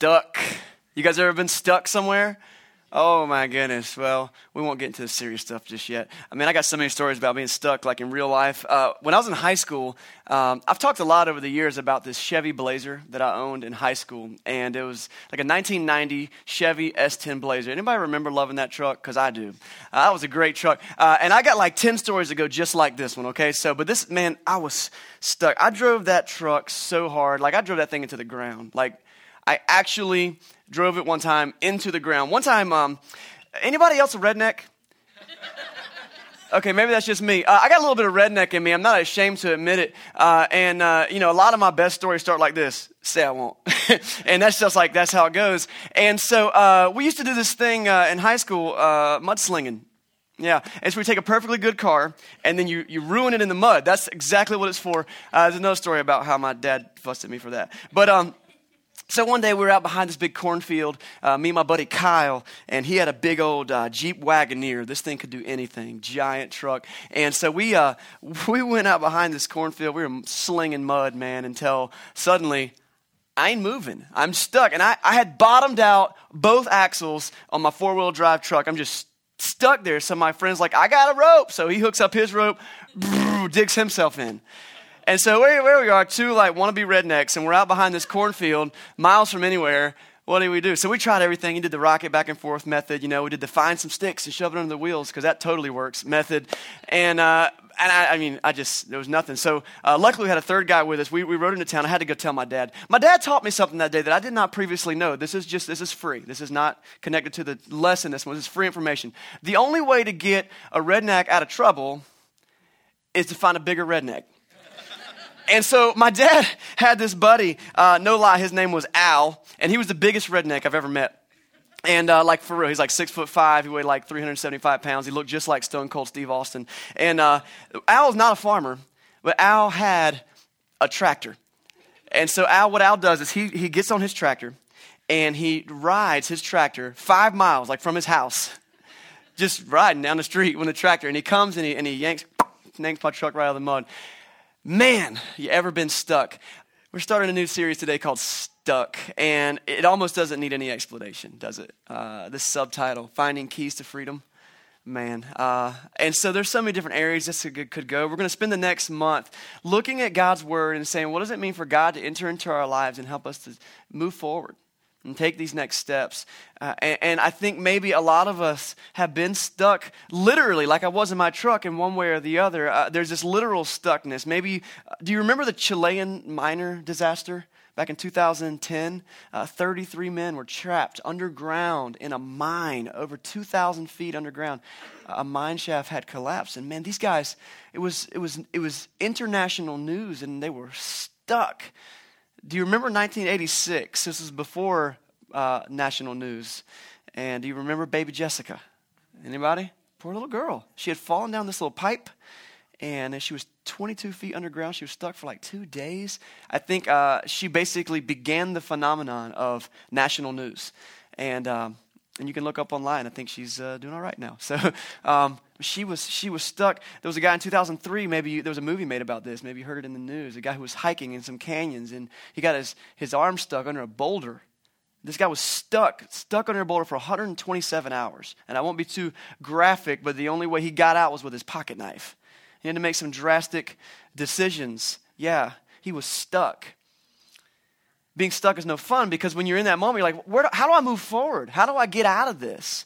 stuck. You guys ever been stuck somewhere? Oh my goodness. Well, we won't get into the serious stuff just yet. I mean, I got so many stories about being stuck, like in real life. Uh, when I was in high school, um, I've talked a lot over the years about this Chevy Blazer that I owned in high school, and it was like a 1990 Chevy S10 Blazer. Anybody remember loving that truck? Because I do. Uh, that was a great truck, uh, and I got like 10 stories to go just like this one. Okay, so but this man, I was stuck. I drove that truck so hard, like I drove that thing into the ground, like. I actually drove it one time into the ground. One time, um, anybody else a redneck? Okay, maybe that's just me. Uh, I got a little bit of redneck in me. I'm not ashamed to admit it. Uh, and, uh, you know, a lot of my best stories start like this say I won't. and that's just like, that's how it goes. And so uh, we used to do this thing uh, in high school, uh, mudslinging. Yeah, and so we take a perfectly good car and then you, you ruin it in the mud. That's exactly what it's for. there's another story about how my dad fussed at me for that. But, um, so one day we were out behind this big cornfield, uh, me and my buddy Kyle, and he had a big old uh, Jeep Wagoneer. This thing could do anything, giant truck. And so we uh, we went out behind this cornfield. We were slinging mud, man, until suddenly I ain't moving. I'm stuck, and I, I had bottomed out both axles on my four wheel drive truck. I'm just stuck there. So my friend's like, I got a rope. So he hooks up his rope, digs himself in. And so where, where we are, two like wannabe rednecks, and we're out behind this cornfield, miles from anywhere. What do we do? So we tried everything. You did the rocket back and forth method. You know, we did the find some sticks and shove it under the wheels because that totally works method. And uh, and I, I, mean, I just, there was nothing. So, uh, luckily, we had a third guy with us. We, we rode into town. I had to go tell my dad. My dad taught me something that day that I did not previously know. This is just, this is free. This is not connected to the lesson. This one this is free information. The only way to get a redneck out of trouble is to find a bigger redneck. And so my dad had this buddy, uh, no lie, his name was Al, and he was the biggest redneck I've ever met. And uh, like for real, he's like six foot five. He weighed like 375 pounds. He looked just like Stone Cold Steve Austin. And uh, Al's not a farmer, but Al had a tractor. And so Al, what Al does is he, he gets on his tractor and he rides his tractor five miles, like from his house, just riding down the street with the tractor. And he comes and he, and he yanks, yanks my truck right out of the mud. Man, you ever been stuck? We're starting a new series today called Stuck, and it almost doesn't need any explanation, does it? Uh, this subtitle, Finding Keys to Freedom. Man. Uh, and so there's so many different areas this could, could go. We're going to spend the next month looking at God's Word and saying, what does it mean for God to enter into our lives and help us to move forward? And take these next steps. Uh, and, and, I think maybe a lot of us have been stuck literally, like I was in my truck, in one way or the other. Uh, there's this literal stuckness. Maybe, uh, do you remember the Chilean miner disaster? Back in 2010, uh, 33 men were trapped underground in a mine over 2,000 feet underground. A mine shaft had collapsed, and man, these guys, it was, it was, it was international news, and they were stuck do you remember 1986? This was before uh, national news. And do you remember baby Jessica? Anybody? Poor little girl. She had fallen down this little pipe, and she was 22 feet underground. She was stuck for like two days. I think uh, she basically began the phenomenon of national news. And um, and you can look up online. I think she's uh, doing all right now. So um, she was she was stuck. There was a guy in 2003. Maybe you, there was a movie made about this. Maybe you heard it in the news. A guy who was hiking in some canyons and he got his his arm stuck under a boulder. This guy was stuck, stuck under a boulder for 127 hours. And I won't be too graphic, but the only way he got out was with his pocket knife. He had to make some drastic decisions. Yeah, he was stuck being stuck is no fun because when you're in that moment, you're like, Where do, how do I move forward? How do I get out of this?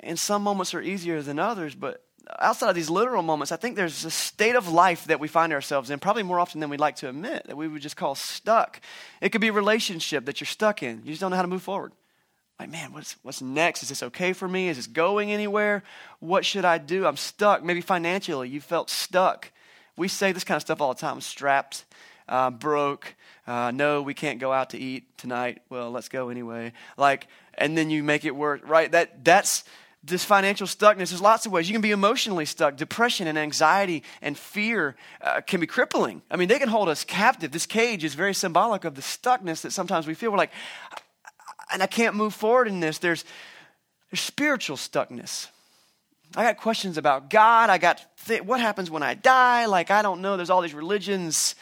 And some moments are easier than others, but outside of these literal moments, I think there's a state of life that we find ourselves in, probably more often than we'd like to admit, that we would just call stuck. It could be a relationship that you're stuck in. You just don't know how to move forward. Like, man, what's, what's next? Is this okay for me? Is this going anywhere? What should I do? I'm stuck. Maybe financially, you felt stuck. We say this kind of stuff all the time strapped, uh, broke, uh, no, we can't go out to eat tonight. Well, let's go anyway. Like, and then you make it work, right? That that's this financial stuckness. There's lots of ways you can be emotionally stuck. Depression and anxiety and fear uh, can be crippling. I mean, they can hold us captive. This cage is very symbolic of the stuckness that sometimes we feel. We're like, and I can't move forward in this. There's there's spiritual stuckness. I got questions about God. I got th- what happens when I die. Like I don't know. There's all these religions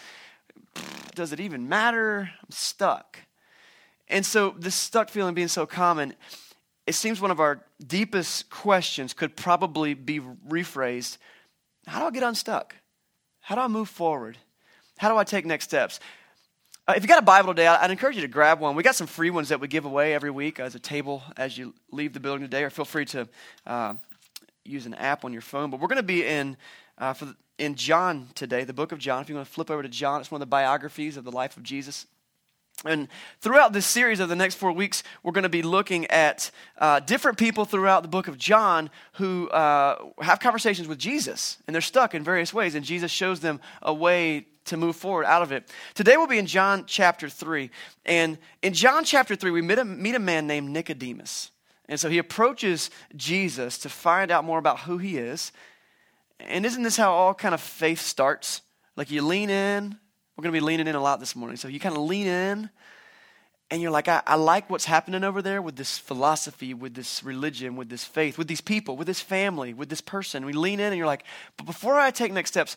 does it even matter? I'm stuck. And so, this stuck feeling being so common, it seems one of our deepest questions could probably be rephrased How do I get unstuck? How do I move forward? How do I take next steps? Uh, if you got a Bible today, I'd encourage you to grab one. We got some free ones that we give away every week as a table as you leave the building today, or feel free to uh, use an app on your phone. But we're going to be in uh, for the, in John today, the book of John. If you want to flip over to John, it's one of the biographies of the life of Jesus. And throughout this series of the next four weeks, we're going to be looking at uh, different people throughout the book of John who uh, have conversations with Jesus, and they're stuck in various ways, and Jesus shows them a way to move forward out of it. Today we'll be in John chapter 3. And in John chapter 3, we meet a, meet a man named Nicodemus. And so he approaches Jesus to find out more about who he is. And isn't this how all kind of faith starts? Like you lean in, we're going to be leaning in a lot this morning. So you kind of lean in and you're like, I, I, like what's happening over there with this philosophy, with this religion, with this faith, with these people, with this family, with this person. We lean in and you're like, but before I take next steps,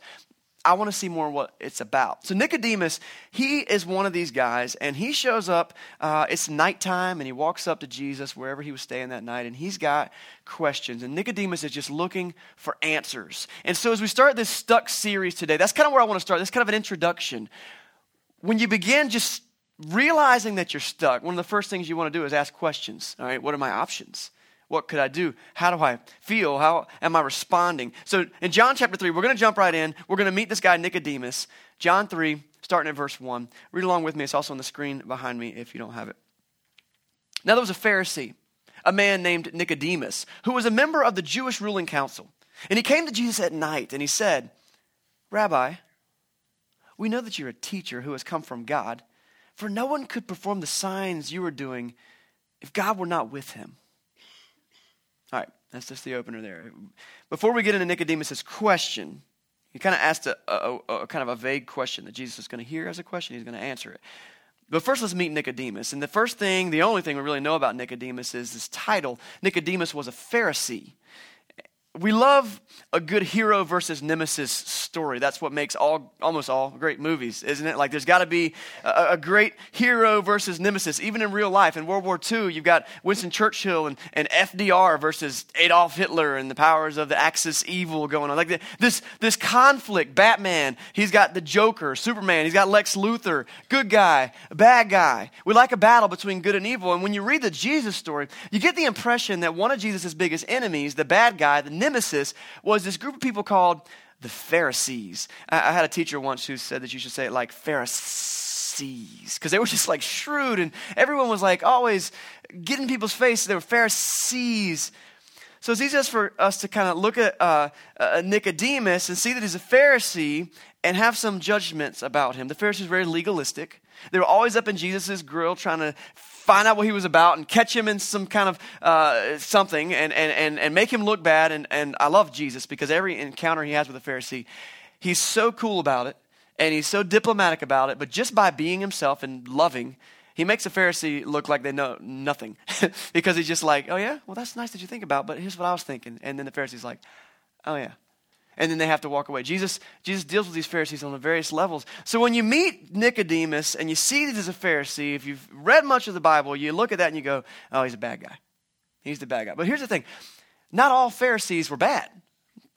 I want to see more what it's about. So Nicodemus, he is one of these guys, and he shows up. Uh, it's nighttime, and he walks up to Jesus wherever he was staying that night, and he's got questions. And Nicodemus is just looking for answers. And so as we start this stuck series today, that's kind of where I want to start. That's kind of an introduction. When you begin just realizing that you're stuck, one of the first things you want to do is ask questions. All right, what are my options? What could I do? How do I feel? How am I responding? So in John chapter 3, we're going to jump right in. We're going to meet this guy, Nicodemus. John 3, starting at verse 1. Read along with me. It's also on the screen behind me if you don't have it. Now there was a Pharisee, a man named Nicodemus, who was a member of the Jewish ruling council. And he came to Jesus at night and he said, Rabbi, we know that you're a teacher who has come from God, for no one could perform the signs you are doing if God were not with him. All right, that's just the opener there. Before we get into Nicodemus' question, he kind of asked a, a, a, kind of a vague question that Jesus is going to hear as a question. He's going to answer it. But first, let's meet Nicodemus. And the first thing, the only thing we really know about Nicodemus is this title. Nicodemus was a Pharisee we love a good hero versus nemesis story. That's what makes all almost all great movies, isn't it? Like there's got to be a, a, great hero versus nemesis, even in real life. In World War II, you've got Winston Churchill and, and FDR versus Adolf Hitler and the powers of the Axis evil going on. Like the, this this conflict. Batman, he's got the Joker. Superman, he's got Lex Luthor. Good guy, bad guy. We like a battle between good and evil. And when you read the Jesus story, you get the impression that one of Jesus' biggest enemies, the bad guy, the nemesis was this group of people called the Pharisees. I, I had a teacher once who said that you should say it like Pharisees, because they were just like shrewd, and everyone was like always getting people's face. They were Pharisees. So it's easiest for us to kind of look at uh, uh, Nicodemus and see that he's a Pharisee and have some judgments about him. The Pharisees were very legalistic. They were always up in Jesus' grill trying to find out what he was about and catch him in some kind of uh, something and, and, and, and make him look bad. And, and I love Jesus because every encounter he has with a Pharisee, he's so cool about it and he's so diplomatic about it. But just by being himself and loving, he makes a Pharisee look like they know nothing because he's just like, oh, yeah, well, that's nice that you think about, but here's what I was thinking. And then the Pharisee's like, oh, yeah, and then they have to walk away. Jesus, Jesus deals with these Pharisees on the various levels. So when you meet Nicodemus and you see that he's a Pharisee, if you've read much of the Bible, you look at that and you go, oh, he's a bad guy. He's the bad guy. But here's the thing not all Pharisees were bad.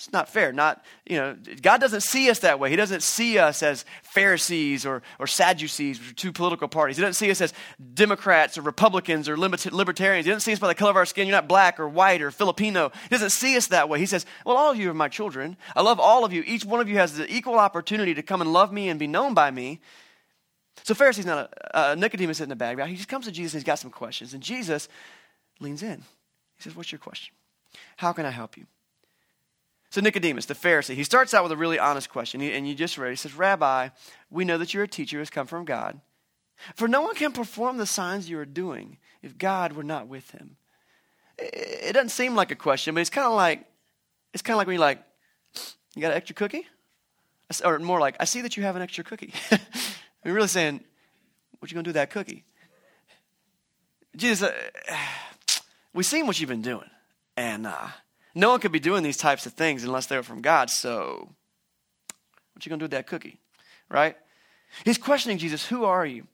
It's not fair. Not, you know, God doesn't see us that way. He doesn't see us as Pharisees or, or Sadducees, which are two political parties. He doesn't see us as Democrats or Republicans or libertarians. He doesn't see us by the color of our skin. You're not black or white or Filipino. He doesn't see us that way. He says, Well, all of you are my children. I love all of you. Each one of you has the equal opportunity to come and love me and be known by me. So Pharisee's not a, uh, Nicodemus a bad guy. He just comes to Jesus and he's got some questions. And Jesus leans in. He says, What's your question? How can I help you? So, Nicodemus, the Pharisee, he starts out with a really honest question. And you just read, he says, Rabbi, we know that you're a teacher who has come from God. For no one can perform the signs you are doing if God were not with him. It doesn't seem like a question, but it's kind of like, it's kind of like when you're like, you got an extra cookie? Or more like, I see that you have an extra cookie. you're really saying, what you going to do with that cookie? Jesus, uh, we've seen what you've been doing. And uh, no one could be doing these types of things unless they were from God. So, what you gonna do with that cookie, right? He's questioning Jesus. Who are you?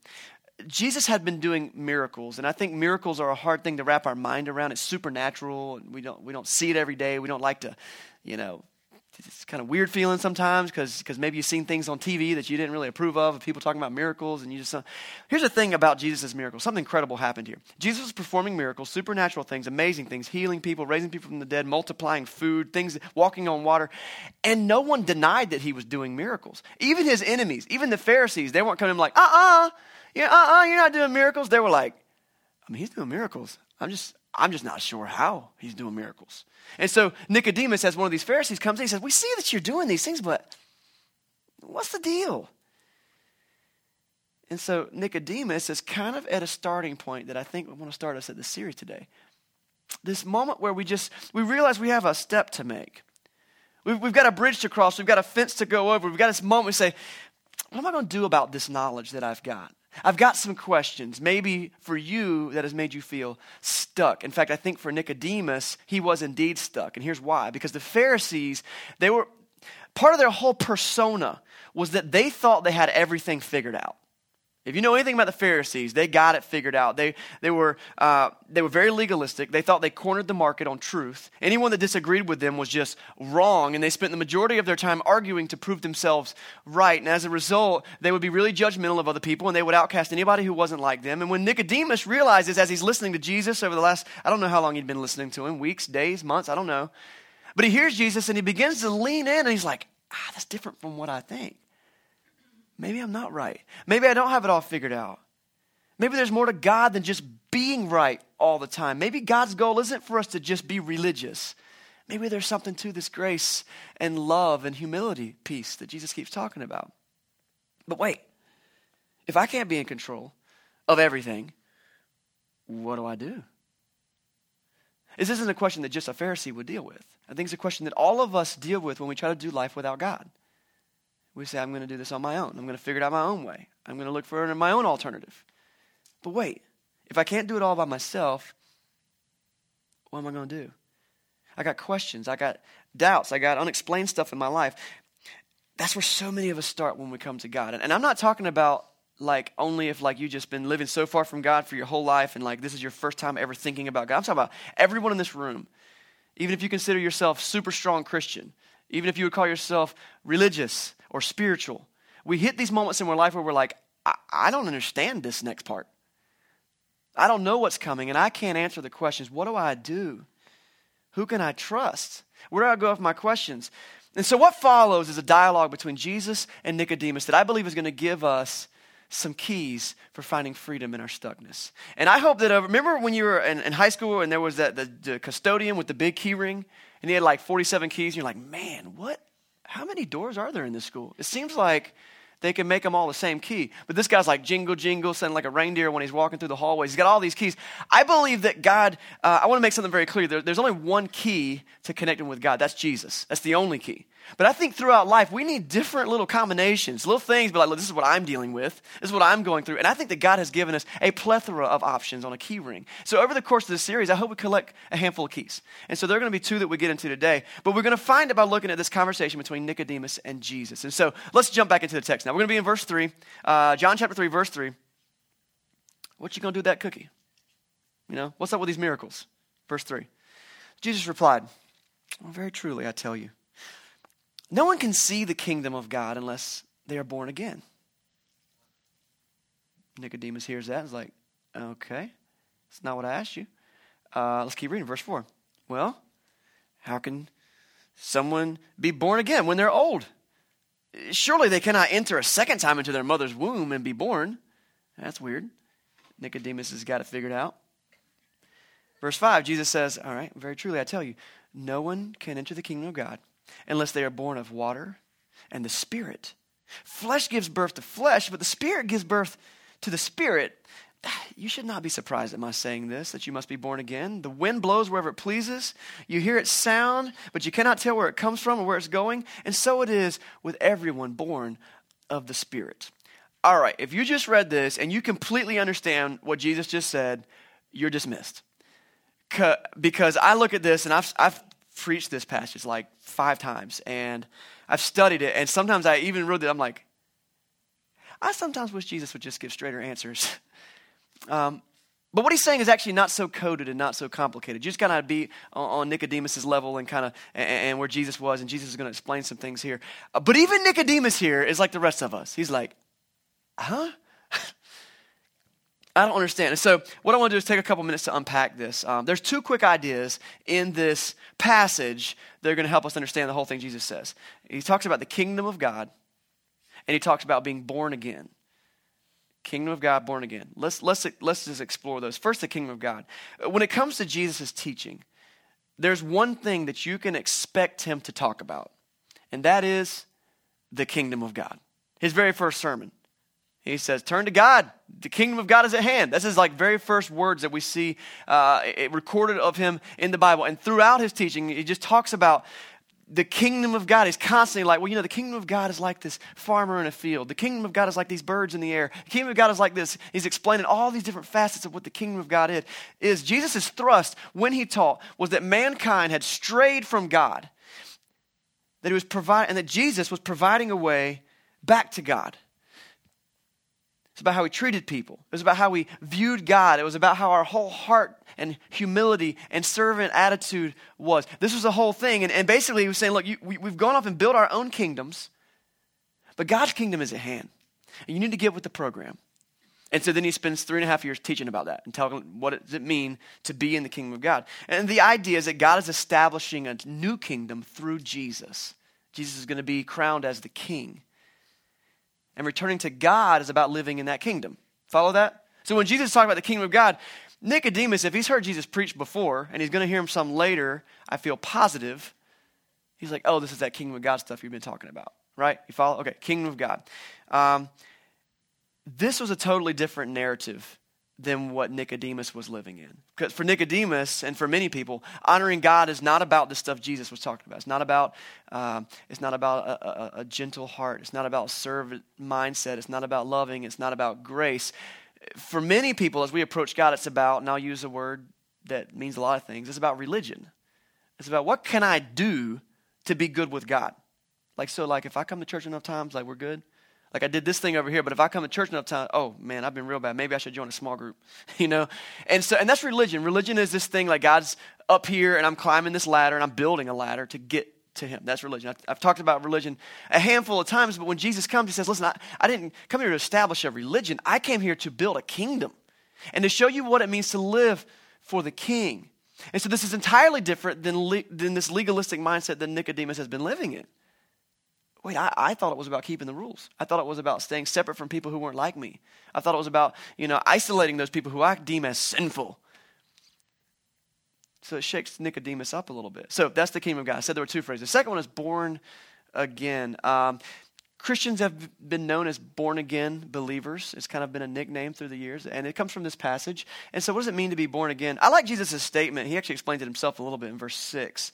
Jesus had been doing miracles, and I think miracles are a hard thing to wrap our mind around. It's supernatural, and we don't we don't see it every day. We don't like to, you know, it's kind of weird feeling sometimes because maybe you've seen things on TV that you didn't really approve of, of people talking about miracles, and you just. Uh, here's the thing about Jesus' miracles something incredible happened here. Jesus was performing miracles, supernatural things, amazing things, healing people, raising people from the dead, multiplying food, things, walking on water, and no one denied that he was doing miracles. Even his enemies, even the Pharisees, they weren't coming like, uh uh-uh, uh, yeah, uh uh, you're not doing miracles. They were like, I mean, he's doing miracles. I'm just, I'm just not sure how he's doing miracles. And so Nicodemus, as one of these Pharisees, comes in and says, We see that you're doing these things, but what's the deal? And so Nicodemus is kind of at a starting point that I think we want to start us at the series today. This moment where we just we realize we have a step to make. We've, we've got a bridge to cross, we've got a fence to go over, we've got this moment we say, What am I going to do about this knowledge that I've got? I've got some questions, maybe for you, that has made you feel stuck. In fact, I think for Nicodemus, he was indeed stuck. And here's why because the Pharisees, they were part of their whole persona was that they thought they had everything figured out. If you know anything about the Pharisees, they got it figured out. They, they, were, uh, they were very legalistic. They thought they cornered the market on truth. Anyone that disagreed with them was just wrong, and they spent the majority of their time arguing to prove themselves right. And as a result, they would be really judgmental of other people, and they would outcast anybody who wasn't like them. And when Nicodemus realizes, as he's listening to Jesus over the last, I don't know how long he'd been listening to him weeks, days, months, I don't know. But he hears Jesus and he begins to lean in, and he's like, ah, that's different from what I think. Maybe I'm not right. Maybe I don't have it all figured out. Maybe there's more to God than just being right all the time. Maybe God's goal isn't for us to just be religious. Maybe there's something to this grace and love and humility piece that Jesus keeps talking about. But wait, if I can't be in control of everything, what do I do? This isn't a question that just a Pharisee would deal with. I think it's a question that all of us deal with when we try to do life without God. We say, I'm going to do this on my own. I'm going to figure it out my own way. I'm going to look for my own alternative. But wait, if I can't do it all by myself, what am I going to do? I got questions. I got doubts. I got unexplained stuff in my life. That's where so many of us start when we come to God. And, I'm not talking about like only if like you've just been living so far from God for your whole life and like this is your first time ever thinking about God. I'm talking about everyone in this room. Even if you consider yourself super strong Christian, even if you would call yourself religious, or spiritual. We hit these moments in our life where we're like, I, I don't understand this next part. I don't know what's coming, and I can't answer the questions. What do I do? Who can I trust? Where do I go with my questions? And so, what follows is a dialogue between Jesus and Nicodemus that I believe is going to give us some keys for finding freedom in our stuckness. And I hope that, uh, remember when you were in, in, high school and there was that the, the custodian with the big key ring, and he had like 47 keys, and you're like, man, what how many doors are there in this school? It seems like they can make them all the same key. But this guy's like jingle, jingle, sounding like a reindeer when he's walking through the hallways. He's got all these keys. I believe that God, uh, I want to make something very clear. There, there's only one key to connecting with God. That's Jesus. That's the only key. But I think throughout life, we need different little combinations, little things, but like, this is what I'm dealing with. This is what I'm going through. And I think that God has given us a plethora of options on a key ring. So over the course of this series, I hope we collect a handful of keys. And so there are going to be two that we get into today. But we're going to find it by looking at this conversation between Nicodemus and Jesus. And so let's jump back into the text now. We're going to be in verse 3, uh, John chapter 3, verse 3. What you going to do with that cookie? You know, what's up with these miracles? Verse 3. Jesus replied, well, Very truly, I tell you. No one can see the kingdom of God unless they are born again. Nicodemus hears that and is like, okay, that's not what I asked you. Uh, let's keep reading, verse 4. Well, how can someone be born again when they're old? Surely they cannot enter a second time into their mother's womb and be born. That's weird. Nicodemus has got it figured out. Verse 5, Jesus says, All right, very truly I tell you, no one can enter the kingdom of God unless they are born of water and the Spirit. Flesh gives birth to flesh, but the Spirit gives birth to the Spirit. You should not be surprised at my saying this, that you must be born again. The wind blows wherever it pleases. You hear its sound, but you cannot tell where it comes from or where it's going. And so it is with everyone born of the Spirit. All right, if you just read this and you completely understand what Jesus just said, you're dismissed. Because I look at this and I've, I've preached this passage like five times and I've studied it. And sometimes I even wrote it, I'm like, I sometimes wish Jesus would just give straighter answers Um, but what he's saying is actually not so coded and not so complicated. You just kind of be on, on Nicodemus's level and kind of and, and, where Jesus was, and Jesus is going to explain some things here. Uh, but even Nicodemus here is like the rest of us. He's like, huh? I don't understand. And so, what I want to do is take a couple minutes to unpack this. Um, there's two quick ideas in this passage that are going to help us understand the whole thing Jesus says. He talks about the kingdom of God, and he talks about being born again. Kingdom of God, born again. Let's, let's, let's just explore those. First, the kingdom of God. When it comes to Jesus' teaching, there's one thing that you can expect him to talk about, and that is the kingdom of God. His very first sermon. He says, Turn to God. The kingdom of God is at hand. This is like very first words that we see uh, recorded of him in the Bible. And throughout his teaching, he just talks about the kingdom of God. He's constantly like, well, you know, the kingdom of God is like this farmer in a field. The kingdom of God is like these birds in the air. The kingdom of God is like this. He's explaining all these different facets of what the kingdom of God is. Is Jesus' thrust when he taught was that mankind had strayed from God, that he was providing, and that Jesus was providing a way back to God. It's about how we treated people. It was about how we viewed God. It was about how our whole heart and humility and servant attitude was. This was the whole thing. And, and basically, he was saying, look, you, we, we've gone off and built our own kingdoms, but God's kingdom is at hand. And you need to get with the program. And so then he spends three and a half years teaching about that and telling what does it mean to be in the kingdom of God. And the idea is that God is establishing a new kingdom through Jesus. Jesus is going to be crowned as the king. And returning to God is about living in that kingdom. Follow that? So when Jesus talked about the kingdom of God, Nicodemus, if he's heard Jesus preach before and he's going to hear him some later, I feel positive, he's like, oh, this is that kingdom of God stuff you've been talking about, right? You follow? Okay, kingdom of God. Um, this was a totally different narrative than what Nicodemus was living in. Because for Nicodemus and for many people, honoring God is not about the stuff Jesus was talking about. It's not about, um, it's not about a, a, a gentle heart. It's not about servant mindset. It's not about loving. It's not about grace. For many people, as we approach God, it's about, and I'll use a word that means a lot of things, it's about religion. It's about what can I do to be good with God? Like, so, like, if I come to church enough times, like, we're good. Like I did this thing over here, but if I come to church enough time, oh man, I've been real bad. Maybe I should join a small group, you know? And so, and that's religion. Religion is this thing like God's up here and I'm climbing this ladder and I'm building a ladder to get to Him. That's religion. I've, I've talked about religion a handful of times, but when Jesus comes, He says, listen, I, I didn't come here to establish a religion. I came here to build a kingdom and to show you what it means to live for the King. And so this is entirely different than, le- than this legalistic mindset that Nicodemus has been living in wait, I, I, thought it was about keeping the rules. I thought it was about staying separate from people who weren't like me. I thought it was about, you know, isolating those people who I deem as sinful. So it shakes Nicodemus up a little bit. So that's the kingdom of God. I said there were two phrases. The second one is born again. Um, Christians have been known as born again believers. It's kind of been a nickname through the years, and it comes from this passage. And so, what does it mean to be born again? I like Jesus' statement. He actually explains it himself a little bit in verse 6.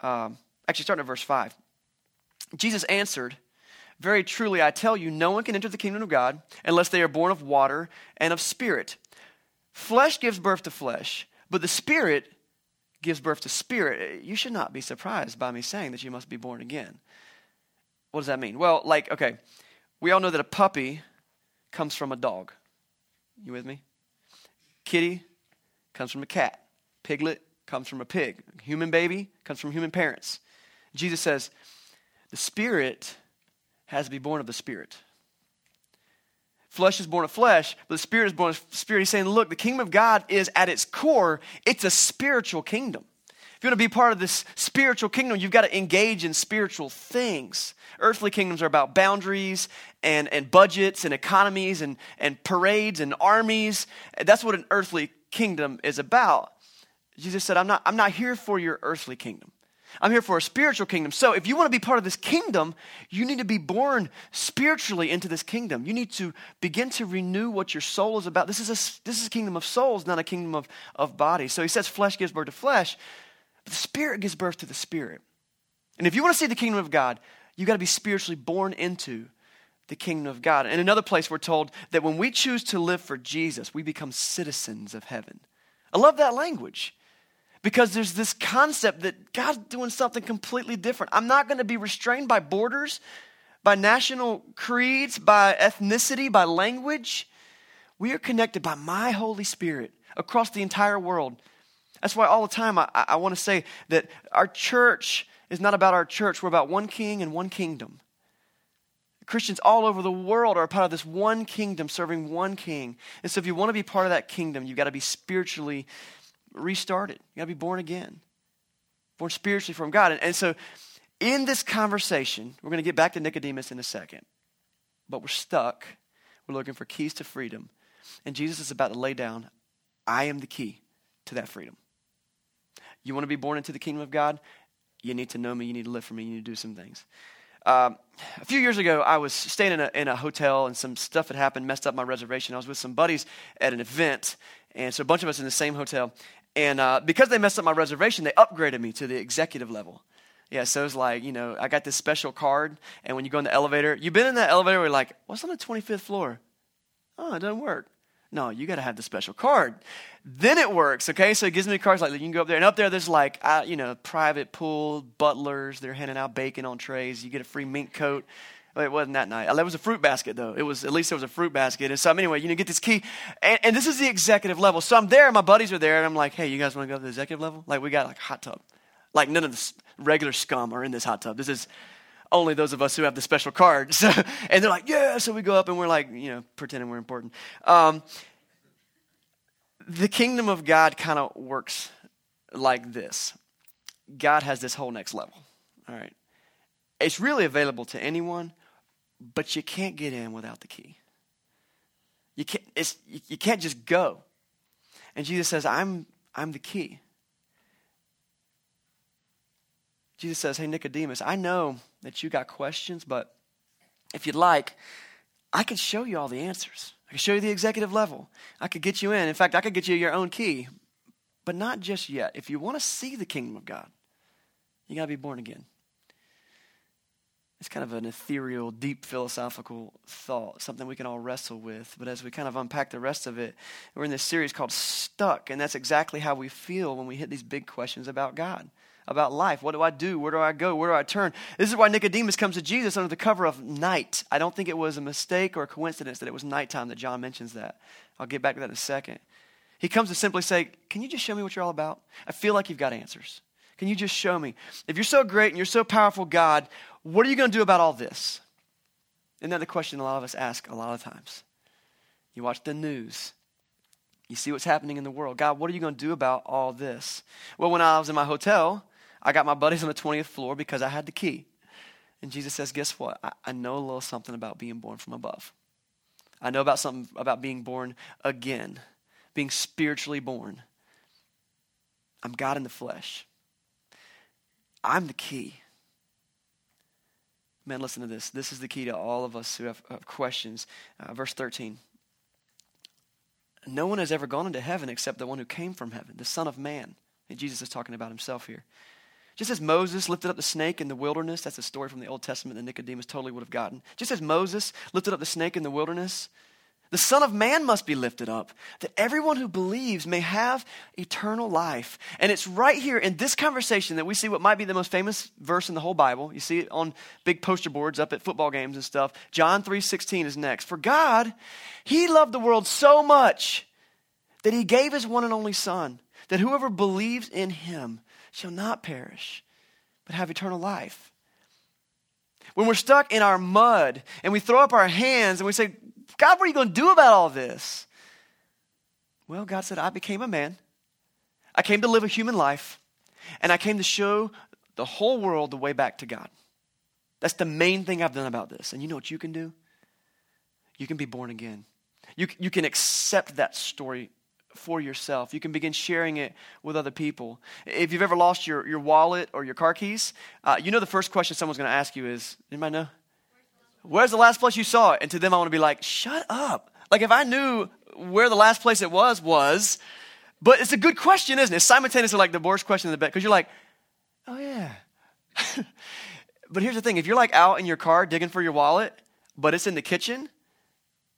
Um, actually, starting at verse 5. Jesus answered, Very truly, I tell you, no one can enter the kingdom of God unless they are born of water and of spirit. Flesh gives birth to flesh, but the spirit gives birth to spirit. You should not be surprised by me saying that you must be born again. What does that mean? Well, like, okay, we all know that a puppy comes from a dog. You with me? Kitty comes from a cat. Piglet comes from a pig. Human baby comes from human parents. Jesus says, the Spirit has to be born of the Spirit. Flesh is born of flesh, but the Spirit is born of spirit. He's saying, look, the kingdom of God is at its core, it's a spiritual kingdom. If you want to be part of this spiritual kingdom, you've got to engage in spiritual things. Earthly kingdoms are about boundaries and, and budgets and economies and, and parades and armies. That's what an earthly kingdom is about. Jesus said, I'm not, I'm not here for your earthly kingdom. I'm here for a spiritual kingdom. So if you want to be part of this kingdom, you need to be born spiritually into this kingdom. You need to begin to renew what your soul is about. This is a, this is a kingdom of souls, not a kingdom of, of bodies. So he says flesh gives birth to flesh, but the spirit gives birth to the spirit. And if you want to see the kingdom of God, you've got to be spiritually born into the kingdom of God. And another place we're told that when we choose to live for Jesus, we become citizens of heaven. I love that language because there's this concept that God's doing something completely different. I'm not going to be restrained by borders, by national creeds, by ethnicity, by language. We are connected by my Holy Spirit across the entire world. That's why all the time I, I want to say that our church is not about our church. We're about one king and one kingdom. Christians all over the world are a part of this one kingdom, serving one king. And so, if you want to be part of that kingdom, you've got to be spiritually restarted. You got to be born again, born spiritually from God. And, and so, in this conversation, we're going to get back to Nicodemus in a second, but we're stuck. We're looking for keys to freedom. And Jesus is about to lay down, I am the key to that freedom. You want to be born into the kingdom of God? You need to know me. You need to live for me. You need to do some things. Um, a few years ago, I was staying in a, in a hotel and some stuff had happened, messed up my reservation. I was with some buddies at an event, and so a bunch of us in the same hotel. And uh, because they messed up my reservation, they upgraded me to the executive level. Yeah, so it's like, you know, I got this special card, and when you go in the elevator, you've been in that elevator where you're like, what's on the 25th floor? Oh, it doesn't work. No, you got to have the special card. Then it works, okay? So it gives me cards like you can go up there, and up there there's like, uh, you know, private pool, butlers, they're handing out bacon on trays. You get a free mink coat. It wasn't that night. It was a fruit basket, though. It was at least there was a fruit basket. And so anyway, you know, get this key, and, and this is the executive level. So I'm there, and my buddies are there, and I'm like, hey, you guys want to go to the executive level? Like we got like a hot tub, like none of the regular scum are in this hot tub. This is only those of us who have the special card. So, and they're like, yeah. So we go up and we're like, you know, pretending we're important. Um, the kingdom of God kind of works like this God has this whole next level. All right. It's really available to anyone, but you can't get in without the key. You can't, it's, you can't just go. And Jesus says, I'm, I'm the key. Jesus says, Hey, Nicodemus, I know that you got questions, but if you'd like, I could show you all the answers. I could show you the executive level. I could get you in. In fact, I could get you your own key, but not just yet. If you want to see the kingdom of God, you got to be born again. It's kind of an ethereal, deep philosophical thought, something we can all wrestle with. But as we kind of unpack the rest of it, we're in this series called Stuck, and that's exactly how we feel when we hit these big questions about God about life. What do I do? Where do I go? Where do I turn? This is why Nicodemus comes to Jesus under the cover of night. I don't think it was a mistake or a coincidence that it was nighttime that John mentions that. I'll get back to that in a second. He comes to simply say, Can you just show me what you're all about? I feel like you've got answers. Can you just show me? If you're so great and you're so powerful, God, what are you going to do about all this? Isn't that the question a lot of us ask a lot of times? You watch the news, you see what's happening in the world. God, what are you going to do about all this? Well, when I was in my hotel, I got my buddies on the 20th floor because I had the key. And Jesus says, Guess what? I, I know a little something about being born from above. I know about something about being born again, being spiritually born. I'm God in the flesh. I'm the key. Man, listen to this. This is the key to all of us who have, have questions. Uh, verse 13. No one has ever gone into heaven except the one who came from heaven, the Son of Man. And Jesus is talking about himself here. Just as Moses lifted up the snake in the wilderness, that's a story from the Old Testament that Nicodemus totally would have gotten. Just as Moses lifted up the snake in the wilderness, the Son of Man must be lifted up, that everyone who believes may have eternal life. And it's right here in this conversation that we see what might be the most famous verse in the whole Bible. You see it on big poster boards up at football games and stuff. John 3:16 is next. For God, he loved the world so much that he gave his one and only son, that whoever believes in him shall not perish, but have eternal life. When we're stuck in our mud and we throw up our hands and we say, God, what are you going to do about all this? Well, God said, I became a man. I came to live a human life, and I came to show the whole world the way back to God. That's the main thing I've done about this. And you know what you can do? You can be born again. You, you can accept that story for yourself. You can begin sharing it with other people. If you've ever lost your, your wallet or your car keys, uh, you know the first question someone's going to ask you is, anybody know? Where's the last place you saw it? And to them, I want to be like, shut up. Like if I knew where the last place it was was, but it's a good question, isn't it? It's simultaneously like the worst question in the bed because you're like, oh yeah. but here's the thing: if you're like out in your car digging for your wallet, but it's in the kitchen,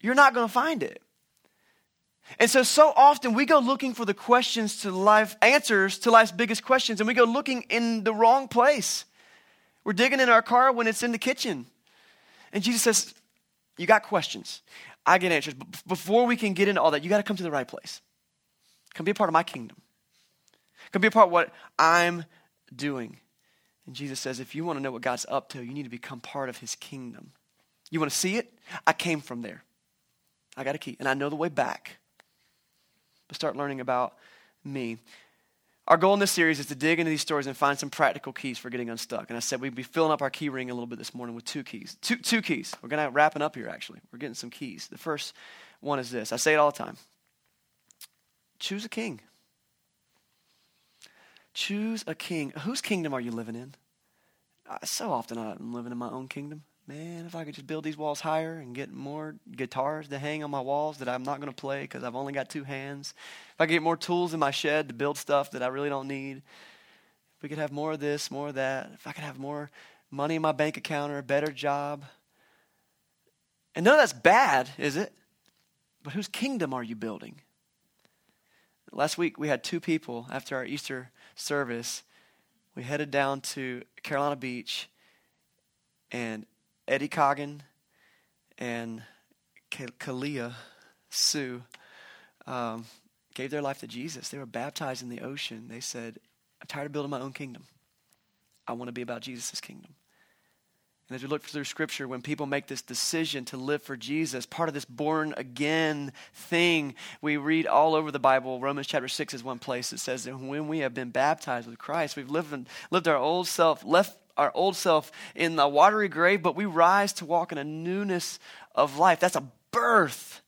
you're not going to find it. And so, so often we go looking for the questions to life, answers to life's biggest questions, and we go looking in the wrong place. We're digging in our car when it's in the kitchen. And Jesus says, You got questions. I get answers. But before we can get into all that, you got to come to the right place. Come be a part of my kingdom. Come be a part of what I'm doing. And Jesus says, if you want to know what God's up to, you need to become part of his kingdom. You want to see it? I came from there. I got a key, and I know the way back. But start learning about me. Our goal in this series is to dig into these stories and find some practical keys for getting unstuck. And I said we'd be filling up our key ring a little bit this morning with two keys. Two, two keys. We're going to wrap it up here, actually. We're getting some keys. The first one is this I say it all the time choose a king. Choose a king. Whose kingdom are you living in? Uh, so often I'm living in my own kingdom. Man, if I could just build these walls higher and get more guitars to hang on my walls that I'm not going to play because I've only got two hands. If I could get more tools in my shed to build stuff that I really don't need. If we could have more of this, more of that. If I could have more money in my bank account or a better job. And none of that's bad, is it? But whose kingdom are you building? Last week we had two people after our Easter service. We headed down to Carolina Beach and Eddie Coggin and Kalia Sue um, gave their life to Jesus. They were baptized in the ocean. They said, I'm tired of building my own kingdom. I want to be about Jesus' kingdom. And as we look through scripture, when people make this decision to live for Jesus, part of this born again thing, we read all over the Bible. Romans chapter 6 is one place that says that when we have been baptized with Christ, we've lived, lived our old self, left our old self in the watery grave, but we rise to walk in a newness of life. That's a birth.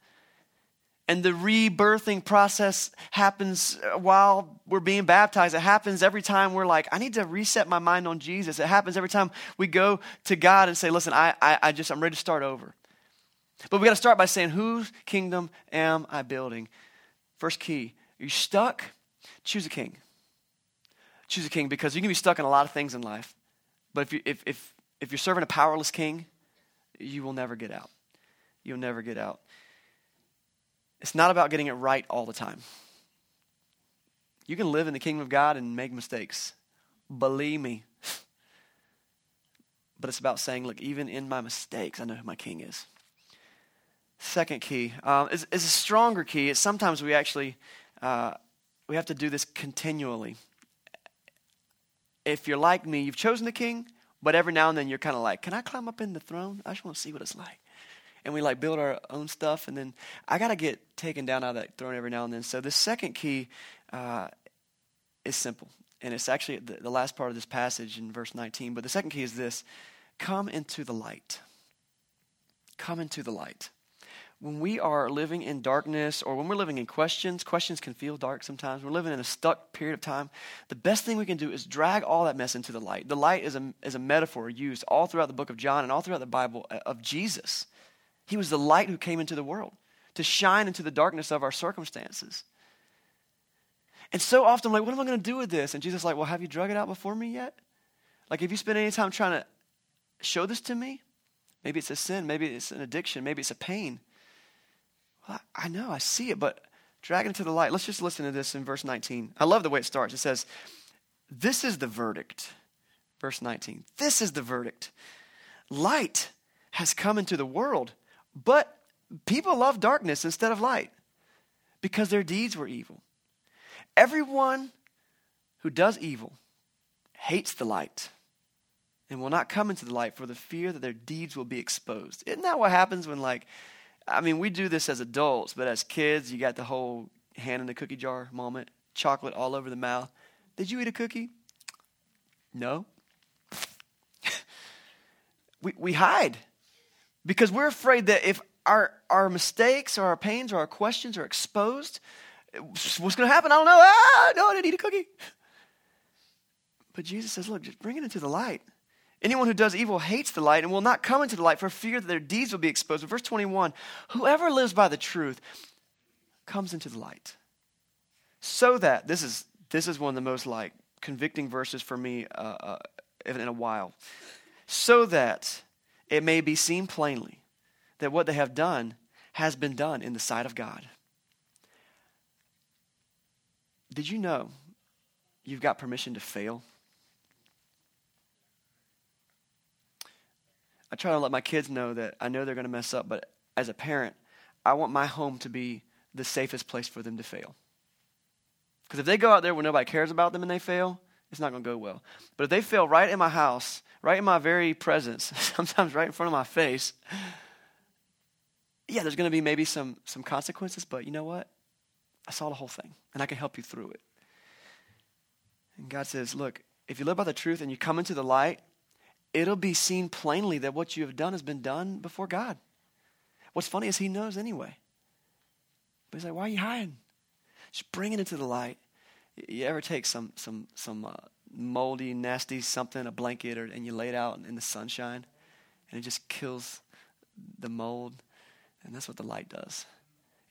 And the rebirthing process happens uh, while we're being baptized. It happens every time we're like, I need to reset my mind on Jesus. It happens every time we go to God and say, listen, I, I, I just, I'm ready to start over. But we got to start by saying, whose kingdom am I building? First key, are you stuck? Choose a king. Choose a king because you can be stuck in a lot of things in life. But if, you, if, if, if you're serving a powerless king, you will never get out. You'll never get out. It's not about getting it right all the time. You can live in the kingdom of God and make mistakes. Believe me. But it's about saying, look, even in my mistakes, I know who my king is. Second key um, is, is, a stronger key. It's sometimes we actually uh, we have to do this continually if you're like me, you've chosen the king, but every now and then you're kind of like, can I climb up in the throne? I just want to see what it's like. And we like build our own stuff, and then I got to get taken down out of that throne every now and then. So the second key uh, is simple, and it's actually the, the last part of this passage in verse 19. But the second key is this come into the light. Come into the light when we are living in darkness or when we're living in questions, questions can feel dark sometimes. We're living in a stuck period of time. The best thing we can do is drag all that mess into the light. The light is a, is a metaphor used all throughout the book of John and all throughout the Bible uh, of Jesus. He was the light who came into the world to shine into the darkness of our circumstances. And so often, like, what am I going to do with this? And Jesus like, well, have you drug it out before me yet? Like, have you spent any time trying to show this to me? Maybe it's a sin, maybe it's an addiction, maybe it's a pain. Well, I know, I see it, but drag it into the light. Let's just listen to this in verse 19. I love the way it starts. It says, This is the verdict. Verse 19. This is the verdict. Light has come into the world, but people love darkness instead of light because their deeds were evil. Everyone who does evil hates the light and will not come into the light for the fear that their deeds will be exposed. Isn't that what happens when, like, I mean, we do this as adults, but as kids, you got the whole hand in the cookie jar moment, chocolate all over the mouth. Did you eat a cookie? No. we, we hide because we're afraid that if our, our mistakes or our pains or our questions are exposed, what's going to happen? I don't know. Ah, no, I didn't eat a cookie. But Jesus says, look, just bring it into the light. Anyone who does evil hates the light and will not come into the light for fear that their deeds will be exposed. But verse 21 Whoever lives by the truth comes into the light. So that, this is, this is one of the most like convicting verses for me uh, uh, in a while. So that it may be seen plainly that what they have done has been done in the sight of God. Did you know you've got permission to fail? I try to let my kids know that I know they're going to mess up, but as a parent, I want my home to be the safest place for them to fail. Because if they go out there where nobody cares about them and they fail, it's not going to go well. But if they fail right in my house, right in my very presence, sometimes right in front of my face, yeah, there's going to be maybe some, some consequences, but you know what? I saw the whole thing, and I can help you through it. And God says, Look, if you live by the truth and you come into the light, it'll be seen plainly that what you have done has been done before God. What's funny is He knows anyway. But He's like, Why are you hiding? Just bring it into the light. You ever take some, some, some uh, moldy, nasty something, a blanket, or, and you lay it out in the sunshine, and it just kills the mold? And that's what the light does.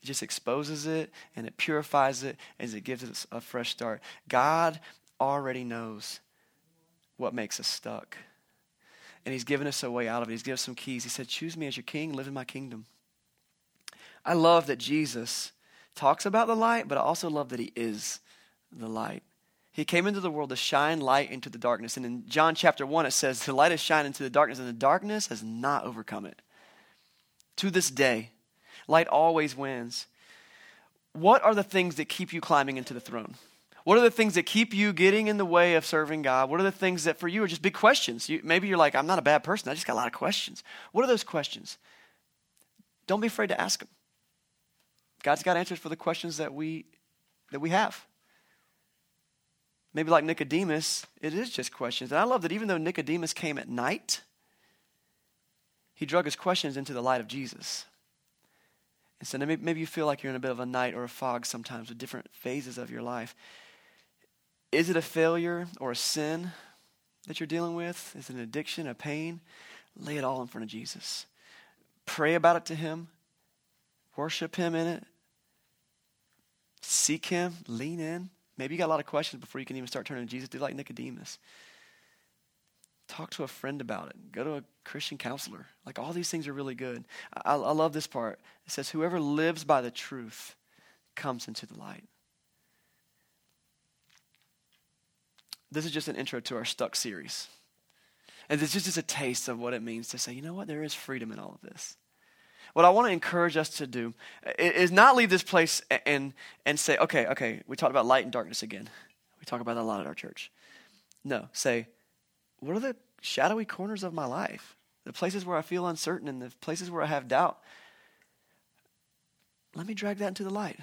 It just exposes it and it purifies it as it gives us a fresh start. God already knows what makes us stuck. And He's given us a way out of it. He's given us some keys. He said, Choose me as your king, live in my kingdom. I love that Jesus talks about the light, but I also love that He is the light. He came into the world to shine light into the darkness. And in John chapter 1, it says, The light has shined into the darkness, and the darkness has not overcome it. To this day, light always wins. What are the things that keep you climbing into the throne? What are the things that keep you getting in the way of serving God? What are the things that for you are just big questions? You, maybe you're like, I'm not a bad person. I just got a lot of questions. What are those questions? Don't be afraid to ask them. God's got answers for the questions that we that we have. Maybe like Nicodemus, it is just questions. And I love that even though Nicodemus came at night, he drug his questions into the light of Jesus. And so maybe, maybe you feel like you're in a bit of a night or a fog sometimes with different phases of your life. Is it a failure or a sin that you're dealing with? Is it an addiction, a pain? Lay it all in front of Jesus. Pray about it to Him. Worship Him in it. Seek Him. Lean in. Maybe you got a lot of questions before you can even start turning to Jesus. Do like Nicodemus. Talk to a friend about it. Go to a Christian counselor. Like all these things are really good. I, I love this part. It says, Whoever lives by the truth comes into the light. This is just an intro to our Stuck series. And this is just a taste of what it means to say, you know what, there is freedom in all of this. What I want to encourage us to do is not leave this place and, and say, okay, okay, we talked about light and darkness again. We talk about that a lot at our church. No, say, what are the shadowy corners of my life? The places where I feel uncertain and the places where I have doubt. Let me drag that into the light.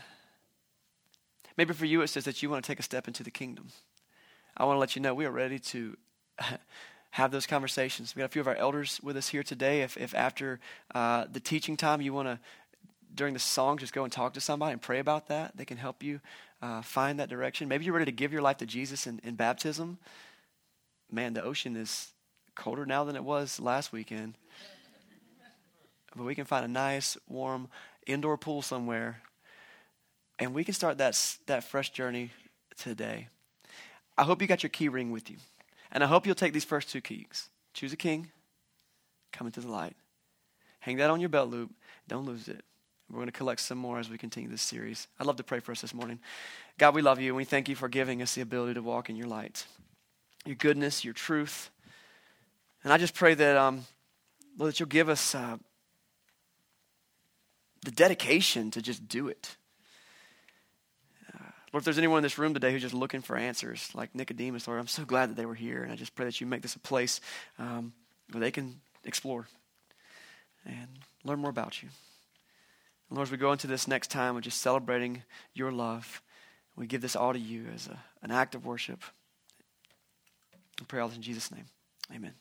Maybe for you, it says that you want to take a step into the kingdom. I want to let you know we are ready to have those conversations. We got a few of our elders with us here today. If, if after uh, the teaching time you want to, during the song, just go and talk to somebody and pray about that, they can help you uh, find that direction. Maybe you're ready to give your life to Jesus in, in baptism. Man, the ocean is colder now than it was last weekend. But we can find a nice, warm indoor pool somewhere, and we can start that, that fresh journey today. I hope you got your key ring with you. And I hope you'll take these first two keys. Choose a king, come into the light. Hang that on your belt loop. Don't lose it. We're going to collect some more as we continue this series. I'd love to pray for us this morning. God, we love you and we thank you for giving us the ability to walk in your light, your goodness, your truth. And I just pray that, um, Lord, that you'll give us uh, the dedication to just do it. Lord, if there's anyone in this room today who's just looking for answers, like Nicodemus, Lord, I'm so glad that they were here. And I just pray that you make this a place um, where they can explore and learn more about you. And Lord, as we go into this next time of just celebrating your love, we give this all to you as a, an act of worship. I pray all this in Jesus' name. Amen.